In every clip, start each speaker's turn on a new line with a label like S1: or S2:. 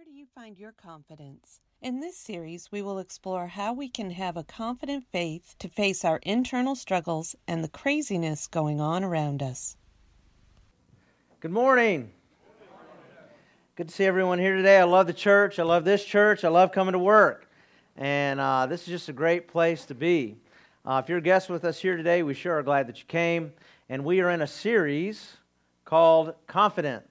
S1: Where do you find your confidence? In this series, we will explore how we can have a confident faith to face our internal struggles and the craziness going on around us.
S2: Good morning. Good to see everyone here today. I love the church. I love this church. I love coming to work. And uh, this is just a great place to be. Uh, if you're a guest with us here today, we sure are glad that you came. And we are in a series called Confident.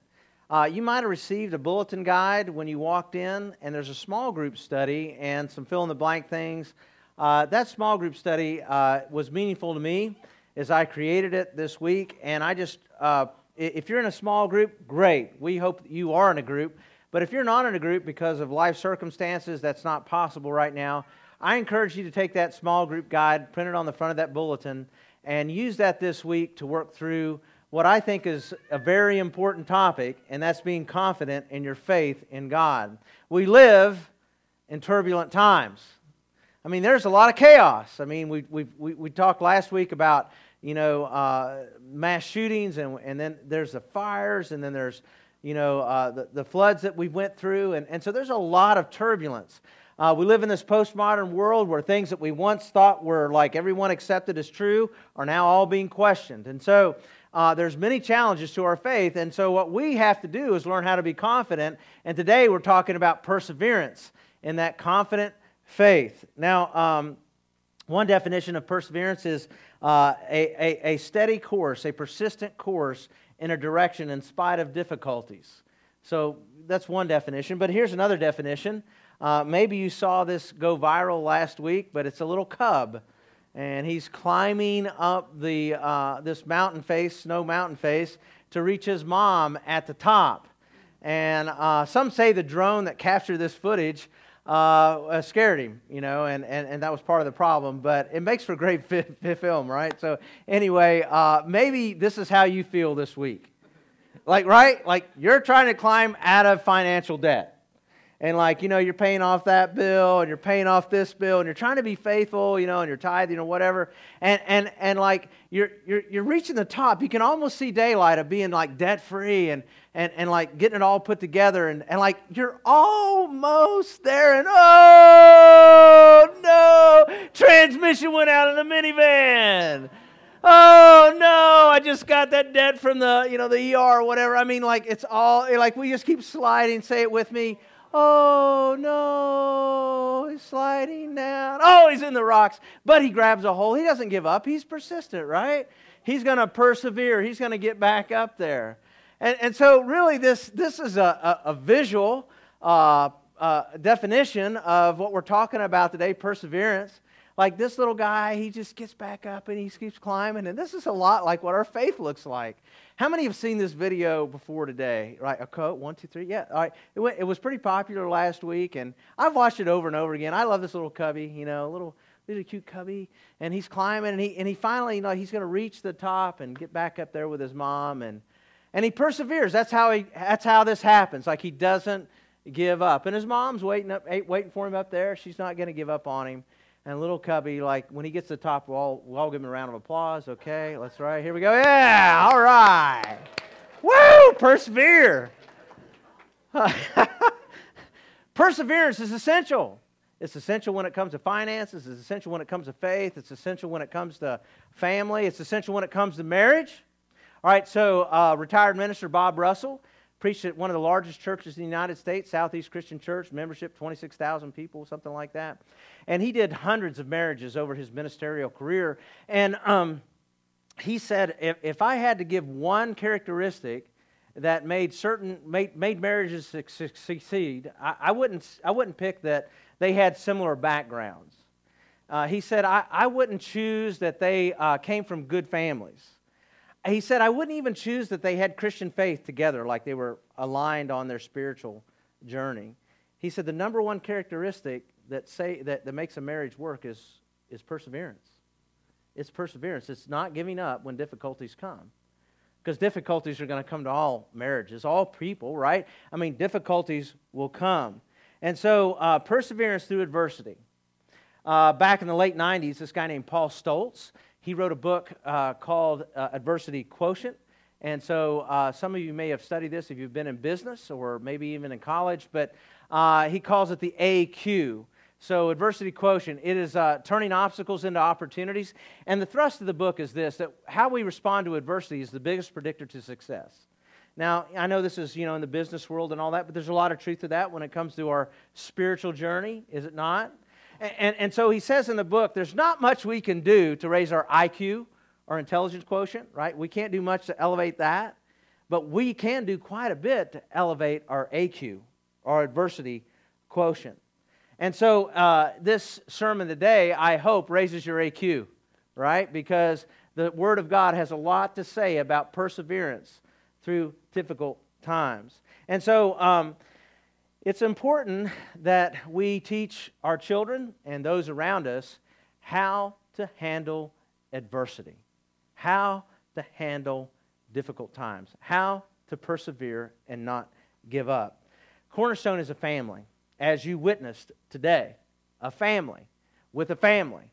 S2: Uh, you might have received a bulletin guide when you walked in, and there's a small group study and some fill in the blank things. Uh, that small group study uh, was meaningful to me as I created it this week, and I just, uh, if you're in a small group, great. We hope you are in a group. But if you're not in a group because of life circumstances, that's not possible right now. I encourage you to take that small group guide, print it on the front of that bulletin, and use that this week to work through what I think is a very important topic, and that's being confident in your faith in God. We live in turbulent times. I mean, there's a lot of chaos. I mean, we, we, we, we talked last week about, you know, uh, mass shootings, and, and then there's the fires, and then there's, you know, uh, the, the floods that we went through. And, and so there's a lot of turbulence. Uh, we live in this postmodern world where things that we once thought were like everyone accepted as true are now all being questioned. And so uh, there's many challenges to our faith, and so what we have to do is learn how to be confident. And today we're talking about perseverance in that confident faith. Now, um, one definition of perseverance is uh, a, a, a steady course, a persistent course in a direction in spite of difficulties. So that's one definition. But here's another definition. Uh, maybe you saw this go viral last week, but it's a little cub and he's climbing up the, uh, this mountain face, snow mountain face, to reach his mom at the top. And uh, some say the drone that captured this footage uh, scared him, you know, and, and, and that was part of the problem. But it makes for great film, right? So, anyway, uh, maybe this is how you feel this week. Like, right? Like, you're trying to climb out of financial debt and like you know you're paying off that bill and you're paying off this bill and you're trying to be faithful you know and you're tithing or whatever. And and and like you're you're, you're reaching the top. You can almost see daylight of being like debt free and and and like getting it all put together. And and like you're almost there. And oh no! Transmission went out in the minivan. Oh no! I just got that debt from the you know the er or whatever. I mean like it's all like we just keep sliding. Say it with me Oh no, he's sliding down. Oh, he's in the rocks. But he grabs a hold. He doesn't give up. He's persistent, right? He's going to persevere. He's going to get back up there. And, and so, really, this, this is a, a, a visual uh, uh, definition of what we're talking about today perseverance. Like this little guy, he just gets back up and he keeps climbing. And this is a lot like what our faith looks like. How many have seen this video before today? Right, a coat, one, two, three. Yeah, all right. It, went, it was pretty popular last week, and I've watched it over and over again. I love this little cubby, you know, little little cute cubby, and he's climbing, and he and he finally, you know, he's going to reach the top and get back up there with his mom, and and he perseveres. That's how he. That's how this happens. Like he doesn't give up, and his mom's waiting up, waiting for him up there. She's not going to give up on him. And little Cubby, like when he gets to the top, we'll all, we'll all give him a round of applause. Okay, let's right. Here we go. Yeah, all right. Woo! Persevere. Perseverance is essential. It's essential when it comes to finances. It's essential when it comes to faith. It's essential when it comes to family. It's essential when it comes to marriage. All right, so uh, retired minister Bob Russell preached at one of the largest churches in the United States, Southeast Christian Church, membership 26,000 people, something like that. And he did hundreds of marriages over his ministerial career. And um, he said, if, if I had to give one characteristic that made certain made, made marriages succeed, I, I, wouldn't I wouldn't pick that they had similar backgrounds. Uh, he said I, I wouldn't choose that they uh, came from good families he said, I wouldn't even choose that they had Christian faith together, like they were aligned on their spiritual journey. He said, the number one characteristic that, say, that, that makes a marriage work is, is perseverance. It's perseverance. It's not giving up when difficulties come. Because difficulties are going to come to all marriages, all people, right? I mean, difficulties will come. And so, uh, perseverance through adversity. Uh, back in the late 90s, this guy named Paul Stoltz, he wrote a book uh, called uh, Adversity Quotient. And so uh, some of you may have studied this if you've been in business or maybe even in college, but uh, he calls it the AQ. So, adversity quotient, it is uh, turning obstacles into opportunities. And the thrust of the book is this that how we respond to adversity is the biggest predictor to success. Now, I know this is, you know, in the business world and all that, but there's a lot of truth to that when it comes to our spiritual journey, is it not? And, and, so he says in the book, there's not much we can do to raise our IQ, our intelligence quotient, right? We can't do much to elevate that, but we can do quite a bit to elevate our AQ, our adversity quotient. And so uh, this sermon today, I hope, raises your AQ, right? Because the Word of God has a lot to say about perseverance through difficult times. And so um, it's important that we teach our children and those around us how to handle adversity, how to handle difficult times, how to persevere and not give up. Cornerstone is a family, as you witnessed today, a family with a family.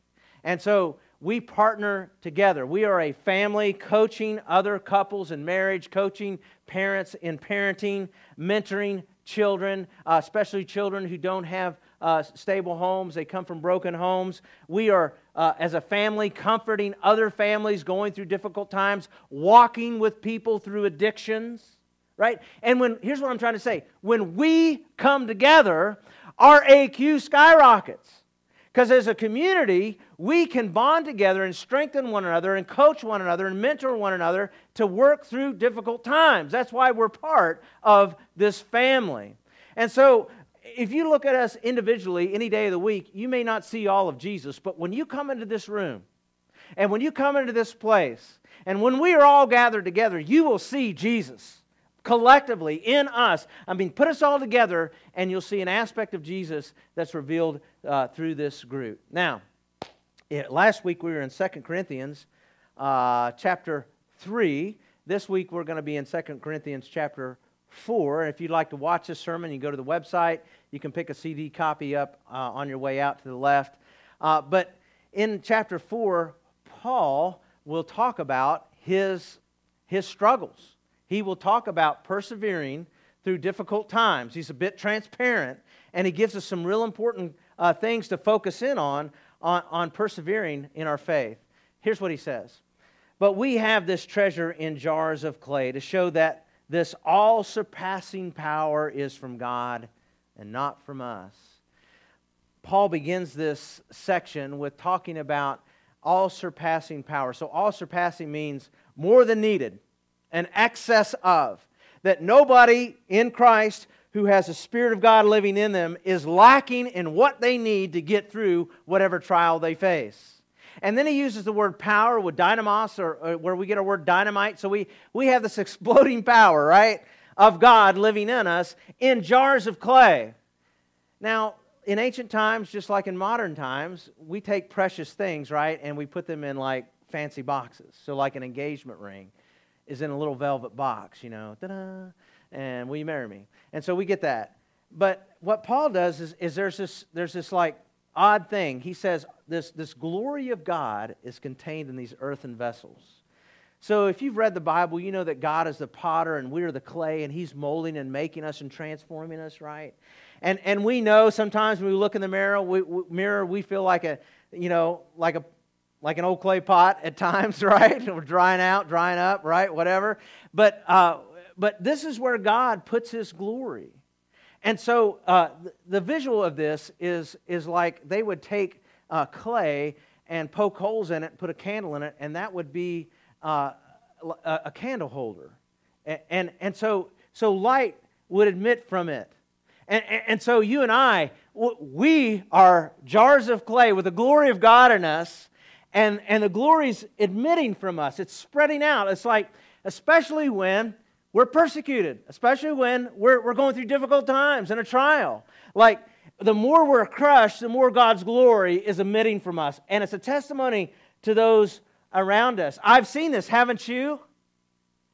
S2: And so we partner together. We are a family coaching other couples in marriage, coaching parents in parenting, mentoring children, uh, especially children who don't have uh, stable homes. They come from broken homes. We are, uh, as a family, comforting other families going through difficult times, walking with people through addictions, right? And when, here's what I'm trying to say when we come together, our AQ skyrockets. Because as a community, we can bond together and strengthen one another and coach one another and mentor one another to work through difficult times. That's why we're part of this family. And so, if you look at us individually any day of the week, you may not see all of Jesus, but when you come into this room and when you come into this place and when we are all gathered together, you will see Jesus collectively in us. I mean, put us all together, and you'll see an aspect of Jesus that's revealed uh, through this group. Now, it, last week we were in 2 Corinthians uh, chapter 3. This week we're going to be in 2 Corinthians chapter 4. If you'd like to watch this sermon, you go to the website. You can pick a CD copy up uh, on your way out to the left. Uh, but in chapter 4, Paul will talk about his, his struggles he will talk about persevering through difficult times. He's a bit transparent, and he gives us some real important uh, things to focus in on, on on persevering in our faith. Here's what he says But we have this treasure in jars of clay to show that this all surpassing power is from God and not from us. Paul begins this section with talking about all surpassing power. So, all surpassing means more than needed an excess of. That nobody in Christ who has the Spirit of God living in them is lacking in what they need to get through whatever trial they face. And then he uses the word power with dunamis, or, or, where we get our word dynamite. So we, we have this exploding power, right, of God living in us in jars of clay. Now, in ancient times, just like in modern times, we take precious things, right, and we put them in like fancy boxes. So, like an engagement ring is in a little velvet box, you know, ta-da, and will you marry me? And so we get that. But what Paul does is, is there's this there's this like odd thing. He says this this glory of God is contained in these earthen vessels. So if you've read the Bible, you know that God is the potter and we're the clay, and He's molding and making us and transforming us, right? And and we know sometimes when we look in the mirror, we, we mirror we feel like a you know like a like an old clay pot at times, right? We're drying out, drying up, right? Whatever. But, uh, but this is where God puts his glory. And so uh, the visual of this is, is like they would take uh, clay and poke holes in it, put a candle in it, and that would be uh, a, candle holder. And, and, and so, so light would emit from it. And, and so you and I, we are jars of clay with the glory of God in us and, and the glory's admitting from us. It's spreading out. It's like, especially when we're persecuted, especially when we're, we're going through difficult times and a trial. Like, the more we're crushed, the more God's glory is emitting from us. And it's a testimony to those around us. I've seen this, haven't you?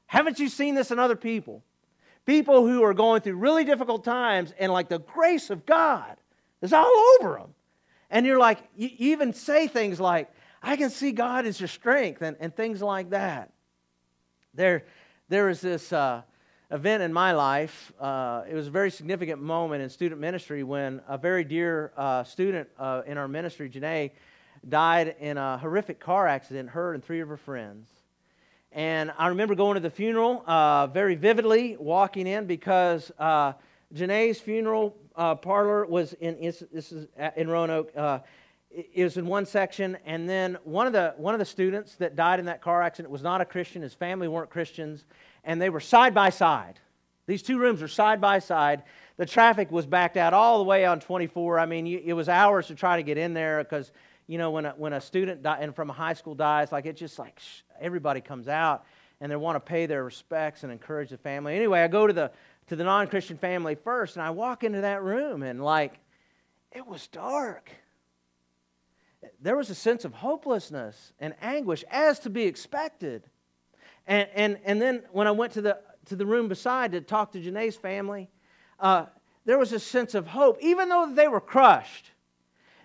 S2: Haven't you seen this in other people? People who are going through really difficult times, and like the grace of God is all over them. And you're like, you even say things like, I can see God as your strength and, and things like that. There, there was this uh, event in my life. Uh, it was a very significant moment in student ministry when a very dear uh, student uh, in our ministry, Janae, died in a horrific car accident, her and three of her friends. And I remember going to the funeral uh, very vividly, walking in because uh, Janae's funeral parlor was in, this is in Roanoke it was in one section, and then one of the one of the students that died in that car accident was not a Christian. His family weren't Christians, and they were side by side. These two rooms were side by side. The traffic was backed out all the way on 24. I mean, it was hours to try to get in there because you know when a, when a student die, and from a high school dies, like it's just like everybody comes out and they want to pay their respects and encourage the family. Anyway, I go to the to the non-Christian family first, and I walk into that room, and like it was dark there was a sense of hopelessness and anguish as to be expected. And, and, and then when I went to the, to the room beside to talk to Janae's family, uh, there was a sense of hope, even though they were crushed.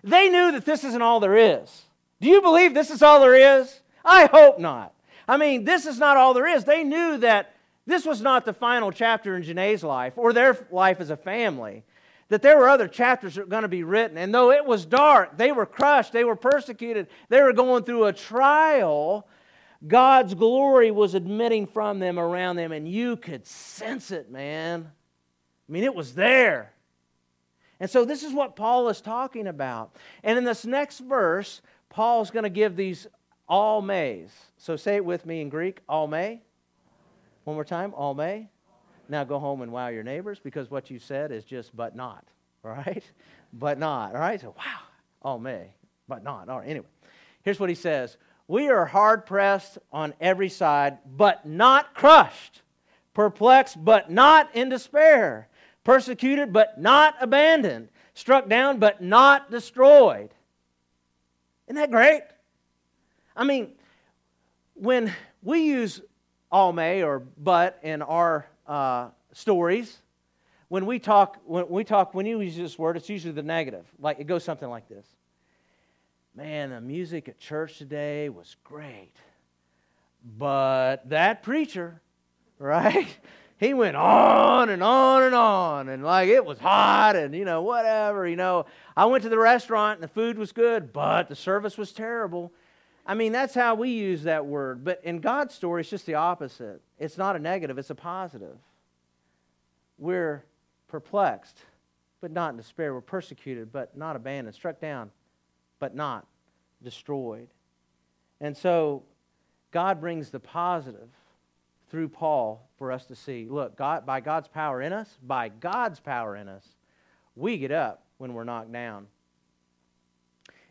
S2: They knew that this isn't all there is. Do you believe this is all there is? I hope not. I mean, this is not all there is. They knew that this was not the final chapter in Janae's life or their life as a family that there were other chapters that were going to be written. And though it was dark, they were crushed, they were persecuted, they were going through a trial. God's glory was admitting from them around them, and you could sense it, man. I mean, it was there. And so, this is what Paul is talking about. And in this next verse, Paul's going to give these all mays. So, say it with me in Greek all may. One more time, all may. Now go home and wow your neighbors because what you said is just but not, right? But not, all right? So, wow, oh, may, but not. All right, anyway, here's what he says We are hard pressed on every side, but not crushed, perplexed, but not in despair, persecuted, but not abandoned, struck down, but not destroyed. Isn't that great? I mean, when we use all may or but in our uh, stories, when we talk, when we talk, when you use this word, it's usually the negative. Like it goes something like this: "Man, the music at church today was great, but that preacher, right? He went on and on and on, and like it was hot, and you know whatever. You know, I went to the restaurant and the food was good, but the service was terrible." I mean, that's how we use that word. But in God's story, it's just the opposite. It's not a negative, it's a positive. We're perplexed, but not in despair. We're persecuted, but not abandoned. Struck down, but not destroyed. And so God brings the positive through Paul for us to see. Look, God, by God's power in us, by God's power in us, we get up when we're knocked down.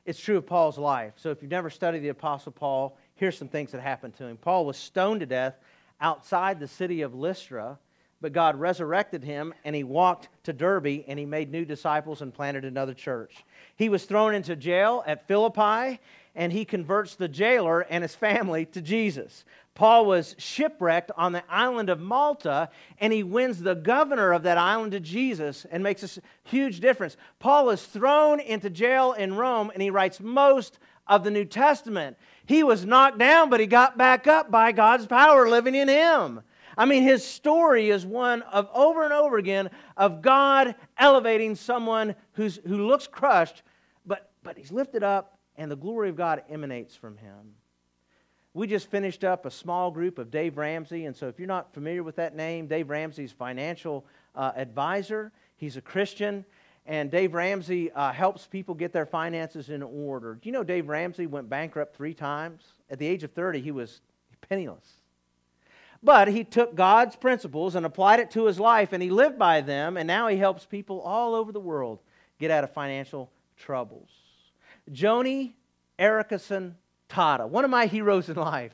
S2: It's true of Paul's life. So if you've never studied the Apostle Paul, here's some things that happened to him. Paul was stoned to death outside the city of Lystra, but God resurrected him and he walked to Derbe and he made new disciples and planted another church. He was thrown into jail at Philippi and he converts the jailer and his family to Jesus. Paul was shipwrecked on the island of Malta, and he wins the governor of that island to Jesus and makes a huge difference. Paul is thrown into jail in Rome, and he writes most of the New Testament. He was knocked down, but he got back up by God's power living in him. I mean, his story is one of over and over again of God elevating someone who's, who looks crushed, but, but he's lifted up, and the glory of God emanates from him. We just finished up a small group of Dave Ramsey. And so, if you're not familiar with that name, Dave Ramsey's financial uh, advisor. He's a Christian. And Dave Ramsey uh, helps people get their finances in order. Do you know Dave Ramsey went bankrupt three times? At the age of 30, he was penniless. But he took God's principles and applied it to his life, and he lived by them, and now he helps people all over the world get out of financial troubles. Joni Eareckson Tada, one of my heroes in life.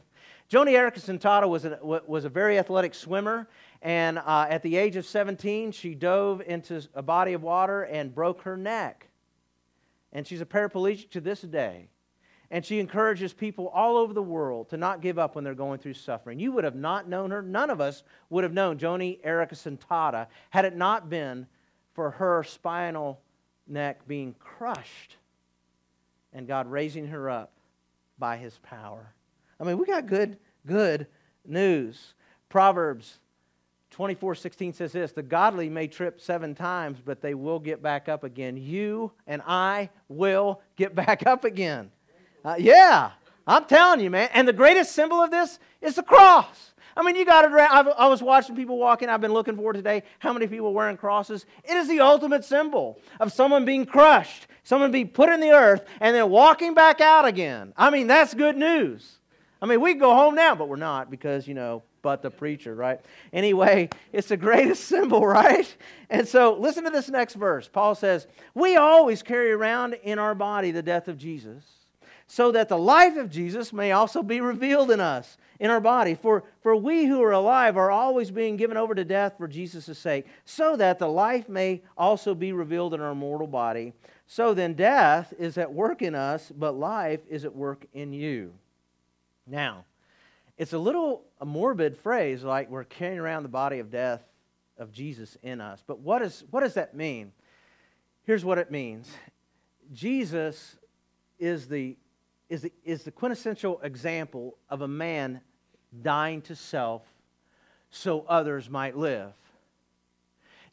S2: Joni Eareckson Tada was a, was a very athletic swimmer, and uh, at the age of 17, she dove into a body of water and broke her neck. And she's a paraplegic to this day. And she encourages people all over the world to not give up when they're going through suffering. You would have not known her. None of us would have known Joni Eareckson Tada had it not been for her spinal neck being crushed and God raising her up by his power. I mean, we got good, good news. Proverbs 24 16 says this The godly may trip seven times, but they will get back up again. You and I will get back up again. Uh, yeah, I'm telling you, man. And the greatest symbol of this is the cross. I mean, you got it around. I was watching people walking. I've been looking for today. How many people wearing crosses? It is the ultimate symbol of someone being crushed, someone being put in the earth, and then walking back out again. I mean, that's good news. I mean, we go home now, but we're not because, you know, but the preacher, right? Anyway, it's the greatest symbol, right? And so listen to this next verse. Paul says, We always carry around in our body the death of Jesus, so that the life of Jesus may also be revealed in us, in our body. For, for we who are alive are always being given over to death for Jesus' sake, so that the life may also be revealed in our mortal body. So then, death is at work in us, but life is at work in you. Now, it's a little a morbid phrase like we're carrying around the body of death of Jesus in us. But what, is, what does that mean? Here's what it means Jesus is the, is, the, is the quintessential example of a man dying to self so others might live.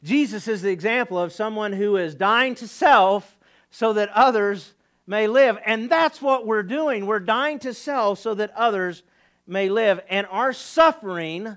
S2: Jesus is the example of someone who is dying to self so that others may live. And that's what we're doing. We're dying to self so that others may live. And our suffering,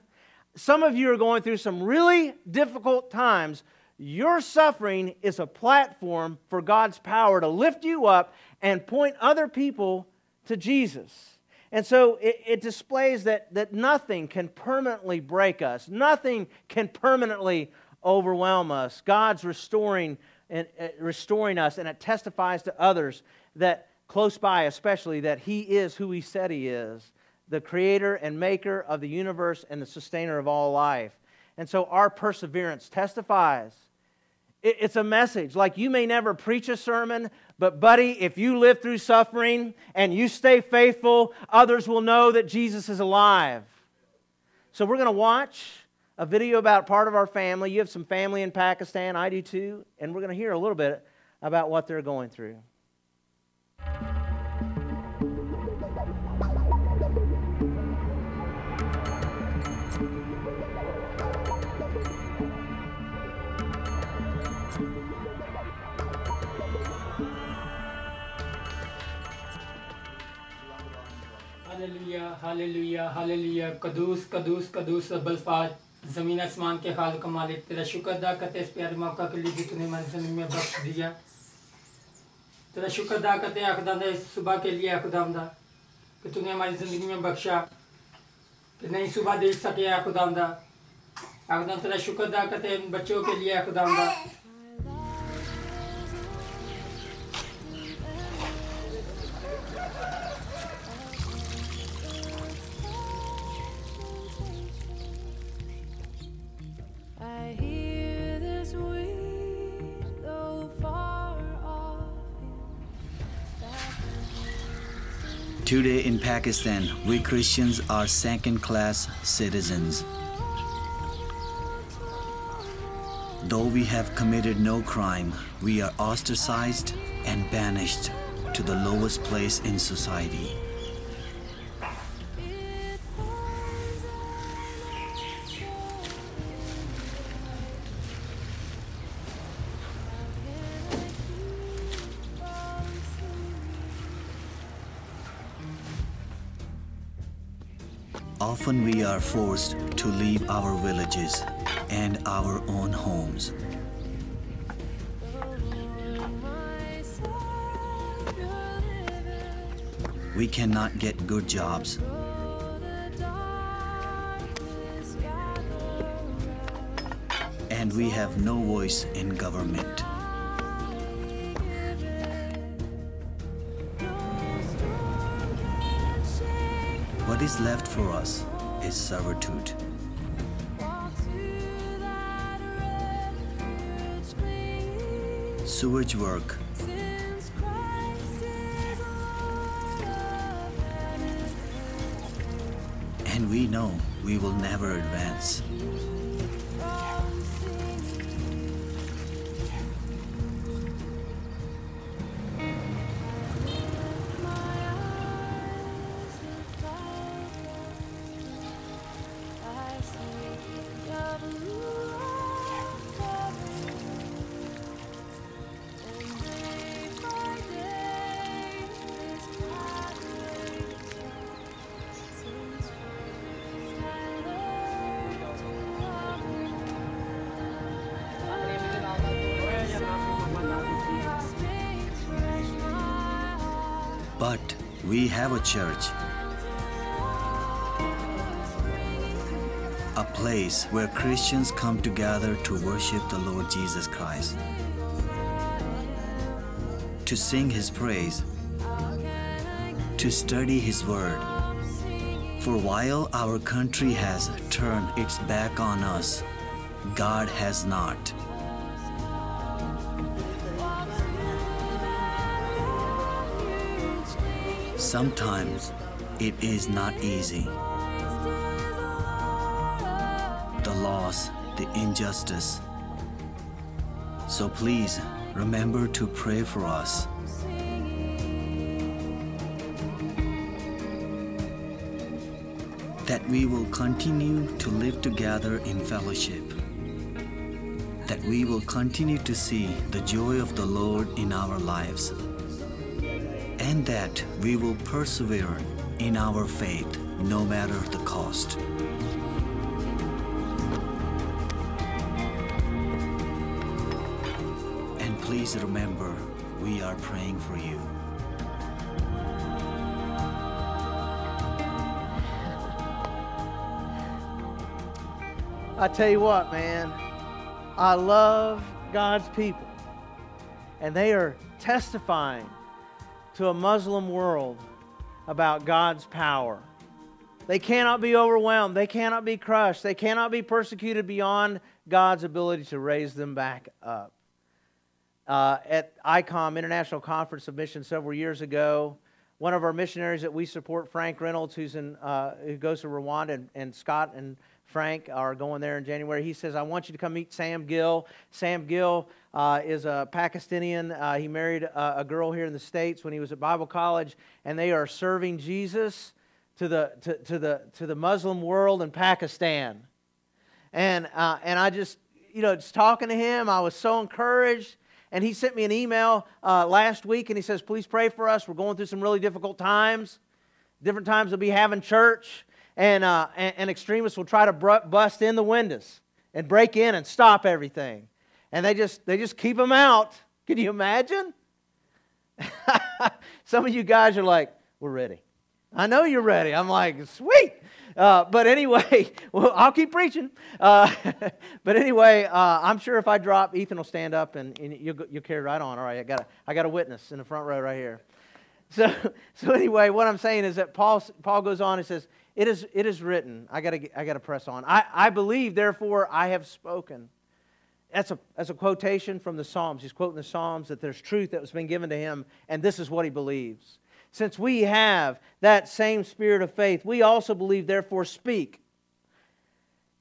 S2: some of you are going through some really difficult times. Your suffering is a platform for God's power to lift you up and point other people to Jesus. And so it, it, displays that, that nothing can permanently break us, nothing can permanently overwhelm us. God's restoring and uh, restoring us, and it testifies to others that close by, especially, that He is who He said He is the creator and maker of the universe and the sustainer of all life. And so our perseverance testifies. It's a message. Like you may never preach a sermon, but buddy, if you live through suffering and you stay faithful, others will know that Jesus is alive. So we're going to watch a video about part of our family. You have some family in Pakistan, I do too, and we're going to hear a little bit about what they're going through.
S3: Hallelujah hallelujah hallelujah. कदूस कदूस कदूस बल्फाज ज़मीन आसमान के खाल का मालिक, तेरा शुक्र अदा करते इस प्यारे मौका के लिए जो तूने हमारी ज़मीन में बख्श दिया। तेरा शुक्र अदा करते हैं खुदा इस सुबह के लिए खुदामदा कि तूने हमारी ज़िंदगी में बख्शा, कि नई सुबह देख सके खुदामदा खुदा तेरा शुक्र अदा करते हैं बच्चों के लिए खुदामदा
S4: Today in Pakistan, we Christians are second class citizens. Though we have committed no crime, we are ostracized and banished to the lowest place in society. Often we are forced to leave our villages and our own homes. We cannot get good jobs. And we have no voice in government. Is left for us is servitude. Sewage work. And we know we will never advance. We have a church, a place where Christians come together to worship the Lord Jesus Christ, to sing His praise, to study His Word. For while our country has turned its back on us, God has not. Sometimes it is not easy. The loss, the injustice. So please remember to pray for us. That we will continue to live together in fellowship. That we will continue to see the joy of the Lord in our lives and that we will persevere in our faith no matter the cost. And please remember, we are praying for you.
S2: I tell you what, man, I love God's people. And they are testifying to a Muslim world about God's power. They cannot be overwhelmed. They cannot be crushed. They cannot be persecuted beyond God's ability to raise them back up. Uh, at ICOM, International Conference of Missions, several years ago, one of our missionaries that we support, Frank Reynolds, who's in, uh, who goes to Rwanda, and, and Scott and Frank are going there in January. He says, I want you to come meet Sam Gill. Sam Gill uh, is a Pakistani. Uh, he married a, a, girl here in the States when he was at Bible college, and they are serving Jesus to the, to, to the, to the Muslim world in Pakistan. And, uh, and I just, you know, just talking to him, I was so encouraged. And he sent me an email uh, last week, and he says, Please pray for us. We're going through some really difficult times. Different times we'll be having church and, uh, and, and, extremists will try to br- bust in the windows and break in and stop everything. And they just, they just keep them out. Can you imagine? Some of you guys are like, we're ready. I know you're ready. I'm like, sweet. Uh, but anyway, well, I'll keep preaching. Uh, but anyway, uh, I'm sure if I drop, Ethan will stand up and, and you'll, you'll carry right on. All right, I got, a, I got a witness in the front row right here. So, so anyway, what I'm saying is that Paul, Paul goes on and says, it is, it is written. I got I to press on. I, I believe, therefore, I have spoken. That's a, that's a quotation from the Psalms. He's quoting the Psalms that there's truth that was been given to him, and this is what he believes. Since we have that same spirit of faith, we also believe, therefore, speak.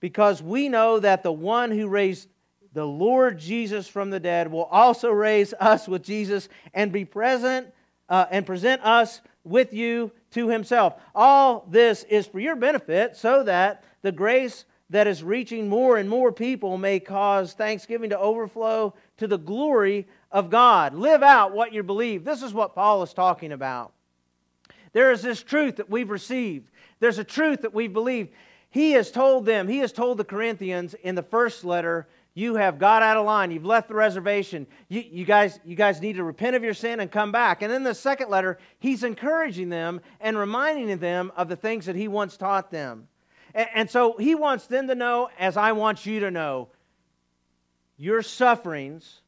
S2: Because we know that the one who raised the Lord Jesus from the dead will also raise us with Jesus and be present uh, and present us with you to himself. All this is for your benefit so that the grace that is reaching more and more people may cause thanksgiving to overflow to the glory of God. Live out what you believe. This is what Paul is talking about. There is this truth that we've received, there's a truth that we believe. He has told them, he has told the Corinthians in the first letter you have got out of line. You've left the reservation. You, you, guys, you guys need to repent of your sin and come back. And in the second letter, he's encouraging them and reminding them of the things that he once taught them. And, so he wants them to know, as I want you to know, your sufferings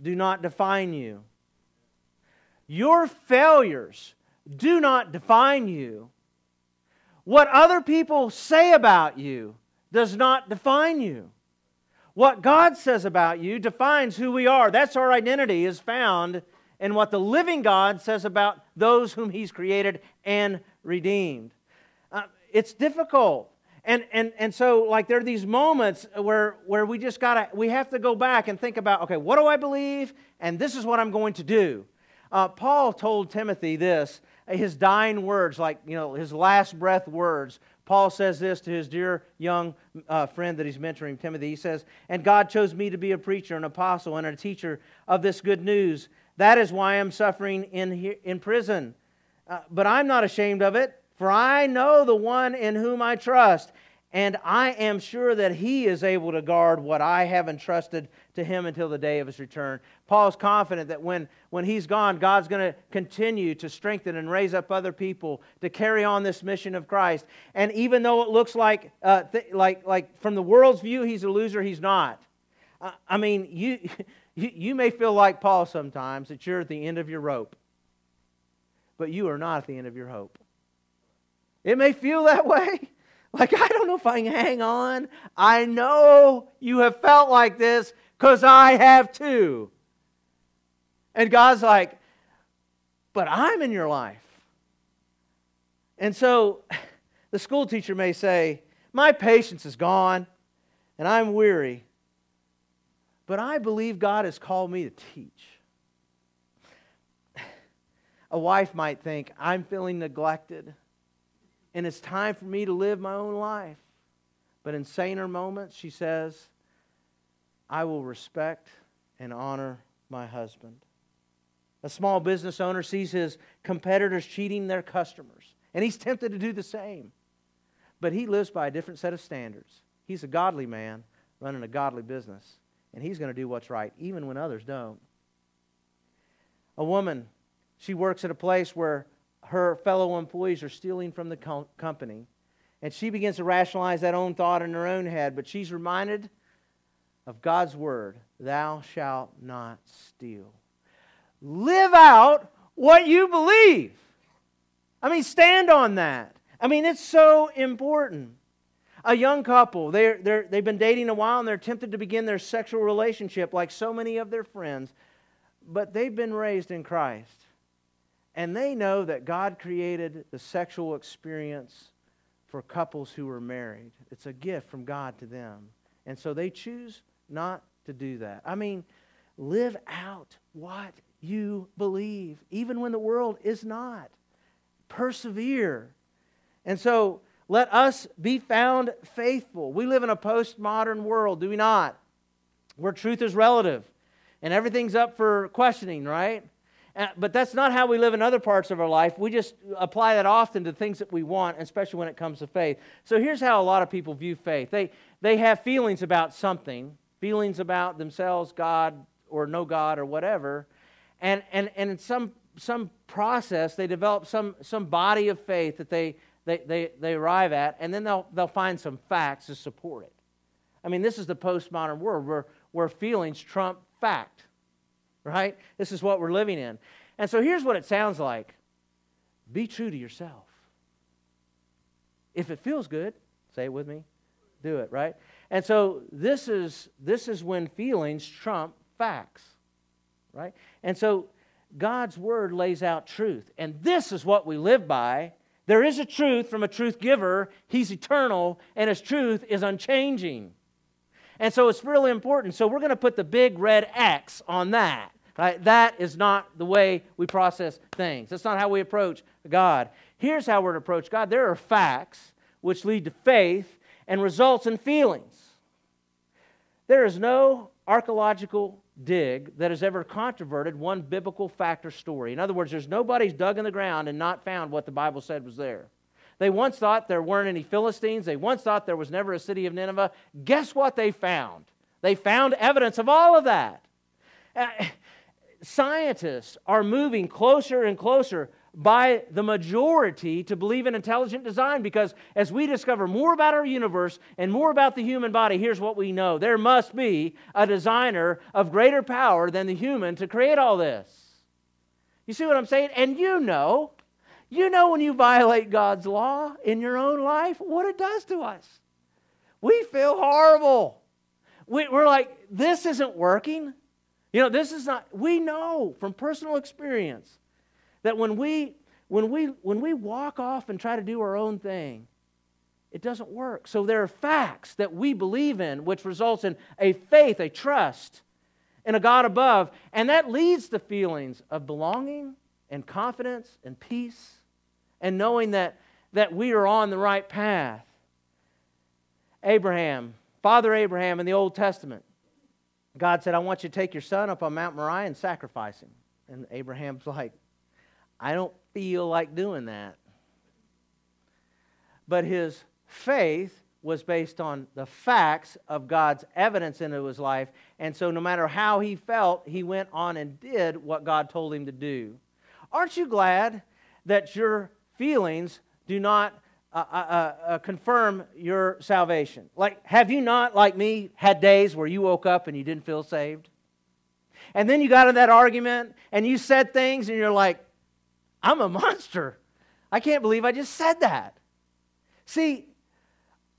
S2: do not define you. Your failures do not define you. What other people say about you does not define you. What God says about you defines who we are. That's our identity, is found in what the living God says about those whom He's created and redeemed. Uh, it's difficult. And, and, and so, like, there are these moments where, where we just got to, we have to go back and think about, okay, what do I believe? And this is what I'm going to do. Uh, Paul told Timothy this, his dying words, like, you know, his last breath words Paul says this to his dear young uh, friend that he's mentoring, Timothy. He says, And God chose me to be a preacher, an apostle, and a teacher of this good news. That is why I'm suffering in, in prison. Uh, but I'm not ashamed of it, for I know the one in whom I trust. and I am sure that he is able to guard what I have entrusted to him until the day of his return. Paul's confident that when, when he's gone, God's going to continue to strengthen and raise up other people to carry on this mission of Christ. And even though it looks like, uh, th- like, like from the world's view, he's a loser, he's not. Uh, I mean, you, you, you may feel like Paul sometimes that you're at the end of your rope, but you are not at the end of your hope. It may feel that way. Like, I don't know if I can hang on. I know you have felt like this because I have too. And God's like, but I'm in your life. And so the school teacher may say, My patience is gone and I'm weary, but I believe God has called me to teach. A wife might think, I'm feeling neglected and it's time for me to live my own life. But in saner moments, she says, I will respect and honor my husband. A small business owner sees his competitors cheating their customers, and he's tempted to do the same. But he lives by a different set of standards. He's a godly man running a godly business, and he's going to do what's right, even when others don't. A woman, she works at a place where her fellow employees are stealing from the co- company. And she begins to rationalize that own thought in her own head, but she's reminded of God's word Thou shalt not steal. Live out what you believe. I mean, stand on that. I mean, it's so important. A young couple, they're, they're, they've been dating a while and they're tempted to begin their sexual relationship like so many of their friends, but they've been raised in Christ. And they know that God created the sexual experience for couples who are married. It's a gift from God to them. And so they choose not to do that. I mean, live out what you believe, even when the world is not. Persevere. And so let us be found faithful. We live in a postmodern world, do we not? Where truth is relative and everything's up for questioning, right? Uh, but that's not how we live in other parts of our life. We just apply that often to things that we want, especially when it comes to faith. So here's how a lot of people view faith they, they have feelings about something, feelings about themselves, God, or no God, or whatever. And, and, and in some, some process, they develop some, some body of faith that they, they, they, they arrive at, and then they'll, they'll find some facts to support it. I mean, this is the postmodern world where, where feelings trump fact right? This is what we're living in. And so here's what it sounds like be true to yourself. If it feels good, say it with me, do it, right? And so this is this is when feelings trump facts, right? And so God's word lays out truth, and this is what we live by. There is a truth from a truth giver. He's eternal, and his truth is unchanging. And so it's really important. So we're going to put the big red X on that. Right? That is not the way we process things. That's not how we approach God. Here's how we're to approach God. There are facts which lead to faith and results in feelings. There is no archaeological dig that has ever controverted one biblical fact or story. In other words, there's nobody's dug in the ground and not found what the Bible said was there. They once thought there weren't any Philistines. They once thought there was never a city of Nineveh. Guess what they found? They found evidence of all of that. Uh, scientists are moving closer and closer by the majority to believe in intelligent design because as we discover more about our universe and more about the human body, here's what we know there must be a designer of greater power than the human to create all this. You see what I'm saying? And you know, you know when you violate God's law in your own life, what it does to us. We feel horrible. We, are like, this isn't working. You know, this is not, we know from personal experience that when we, when we, when we walk off and try to do our own thing, it doesn't work. So there are facts that we believe in, which results in a faith, a trust in a God above. And that leads to feelings of belonging and confidence and peace and knowing that, that we are on the right path. Abraham, Father Abraham in the Old Testament, God said, I want you to take your son up on Mount Moriah and sacrifice him. And Abraham's like, I don't feel like doing that. But his faith was based on the facts of God's evidence into his life. And so, no matter how he felt, he went on and did what God told him to do. Aren't you glad that your feelings do not uh, uh, uh, uh confirm your salvation? Like, have you not, like me, had days where you woke up and you didn't feel saved? And then you got in that argument and you said things and you're like, I'm a monster. I can't believe I just said that. See,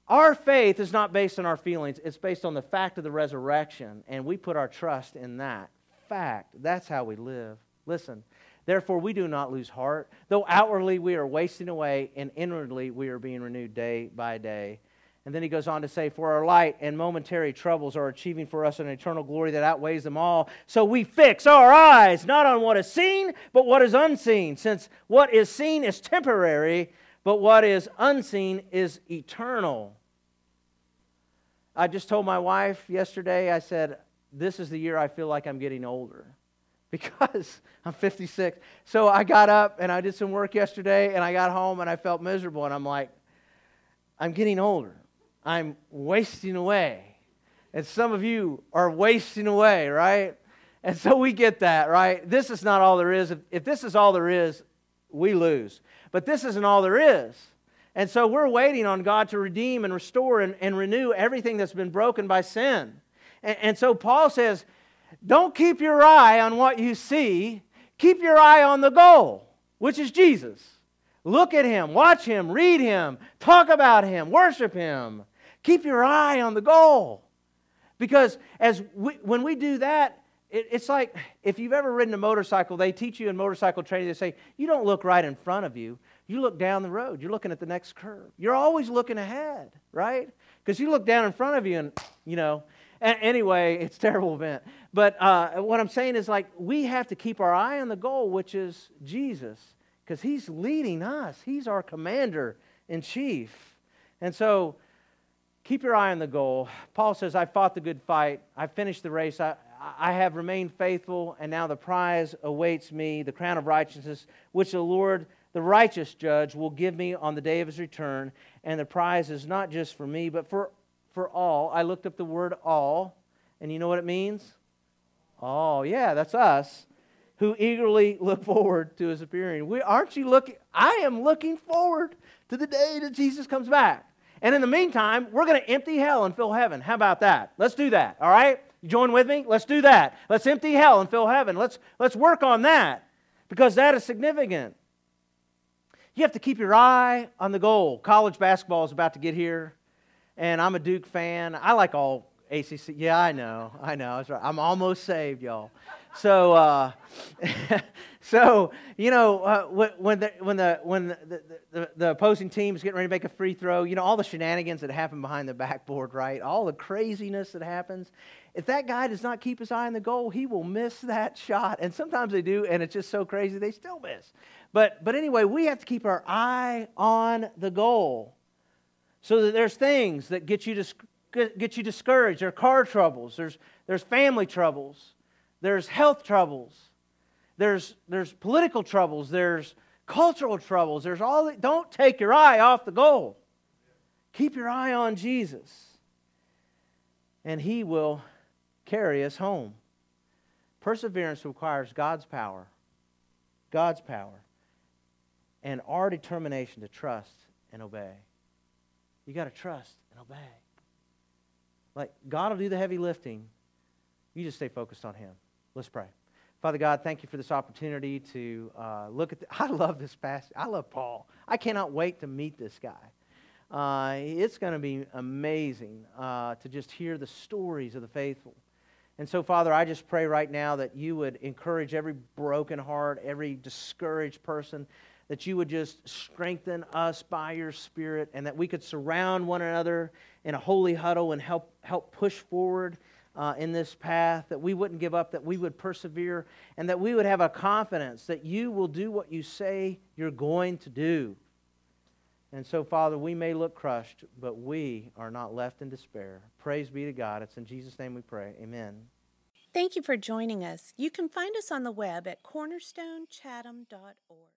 S2: our faith is not based on our feelings, it's based on the fact of the resurrection, and we put our trust in that fact. That's how we live. Listen, therefore, we do not lose heart. Though outwardly we are wasting away, and inwardly we are being renewed day by day. And then he goes on to say, For our light and momentary troubles are achieving for us an eternal glory that outweighs them all. So we fix our eyes not on what is seen, but what is unseen, since what is seen is temporary but what is unseen is eternal. I just told my wife yesterday, I said, This is the year I feel like I'm getting older because I'm 56. So I got up and I did some work yesterday and I got home and I felt miserable and I'm like, I'm getting older. I'm wasting away. And some of you are wasting away, right? And so we get that, right? This is not all there is. If, if this is all there is, we lose. But this isn't all there is. And so we're waiting on God to redeem and restore and, and renew everything that's been broken by sin. And, and so Paul says, don't keep your eye on what you see, keep your eye on the goal, which is Jesus. Look at him, watch him, read him, talk about him, worship him. Keep your eye on the goal. Because as we, when we do that, it, it's like if you've ever ridden a motorcycle, they teach you in motorcycle training, they say, you don't look right in front of you. You look down the road. You're looking at the next curve. You're always looking ahead, right? Because you look down in front of you and, you know, anyway, it's terrible event. But uh, what I'm saying is like we have to keep our eye on the goal, which is Jesus, because he's leading us. He's our commander in chief. And so keep your eye on the goal. Paul says, I fought the good fight. I finished the race. I, I have remained faithful, and now the prize awaits me, the crown of righteousness, which the Lord, the righteous judge, will give me on the day of his return. And the prize is not just for me, but for, for all. I looked up the word all, and you know what it means? Oh, yeah, that's us who eagerly look forward to his appearing. We, aren't you looking? I am looking forward to the day that Jesus comes back. And in the meantime, we're going to empty hell and fill heaven. How about that? Let's do that, all right? Join with me? Let's do that. Let's empty hell and fill heaven. Let's, let's work on that because that is significant. You have to keep your eye on the goal. College basketball is about to get here, and I'm a Duke fan. I like all ACC. Yeah, I know. I know. That's right. I'm almost saved, y'all. So, uh, so you know, uh, when the when the when the, the, the opposing team's getting ready to make a free throw, you know, all the shenanigans that happen behind the backboard, right? All the craziness that happens. If that guy does not keep his eye on the goal, he will miss that shot. And sometimes they do, and it's just so crazy they still miss. But but anyway, we have to keep our eye on the goal. So that there's things that get you to get you discouraged. There are car troubles. There's there's family troubles there's health troubles, there's, there's political troubles, there's cultural troubles, there's all that. Don't take your eye off the goal. Keep your eye on Jesus, and He will carry us home. Perseverance requires God's power, God's power, and our determination to trust and obey. You got to trust and obey. Like, God will do the heavy lifting. You just stay focused on Him. Let's pray. Father God, thank you for this opportunity to uh, look at. The, I love this passage. I love Paul. I cannot wait to meet this guy. Uh, it's going to be amazing uh, to just hear the stories of the faithful. And so, Father, I just pray right now that you would encourage every broken heart, every discouraged person, that you would just strengthen us by your Spirit, and that we could surround one another in a holy huddle and help, help push forward uh, in this path, that we wouldn't give up, that we would persevere, and that we would have a confidence that you will do what you say you're going to do. And so, Father, we may look crushed, but we are not left in despair. Praise be to God. It's in Jesus' name we pray. Amen.
S1: Thank you for joining us. You can find us on the web at cornerstonechatham.org.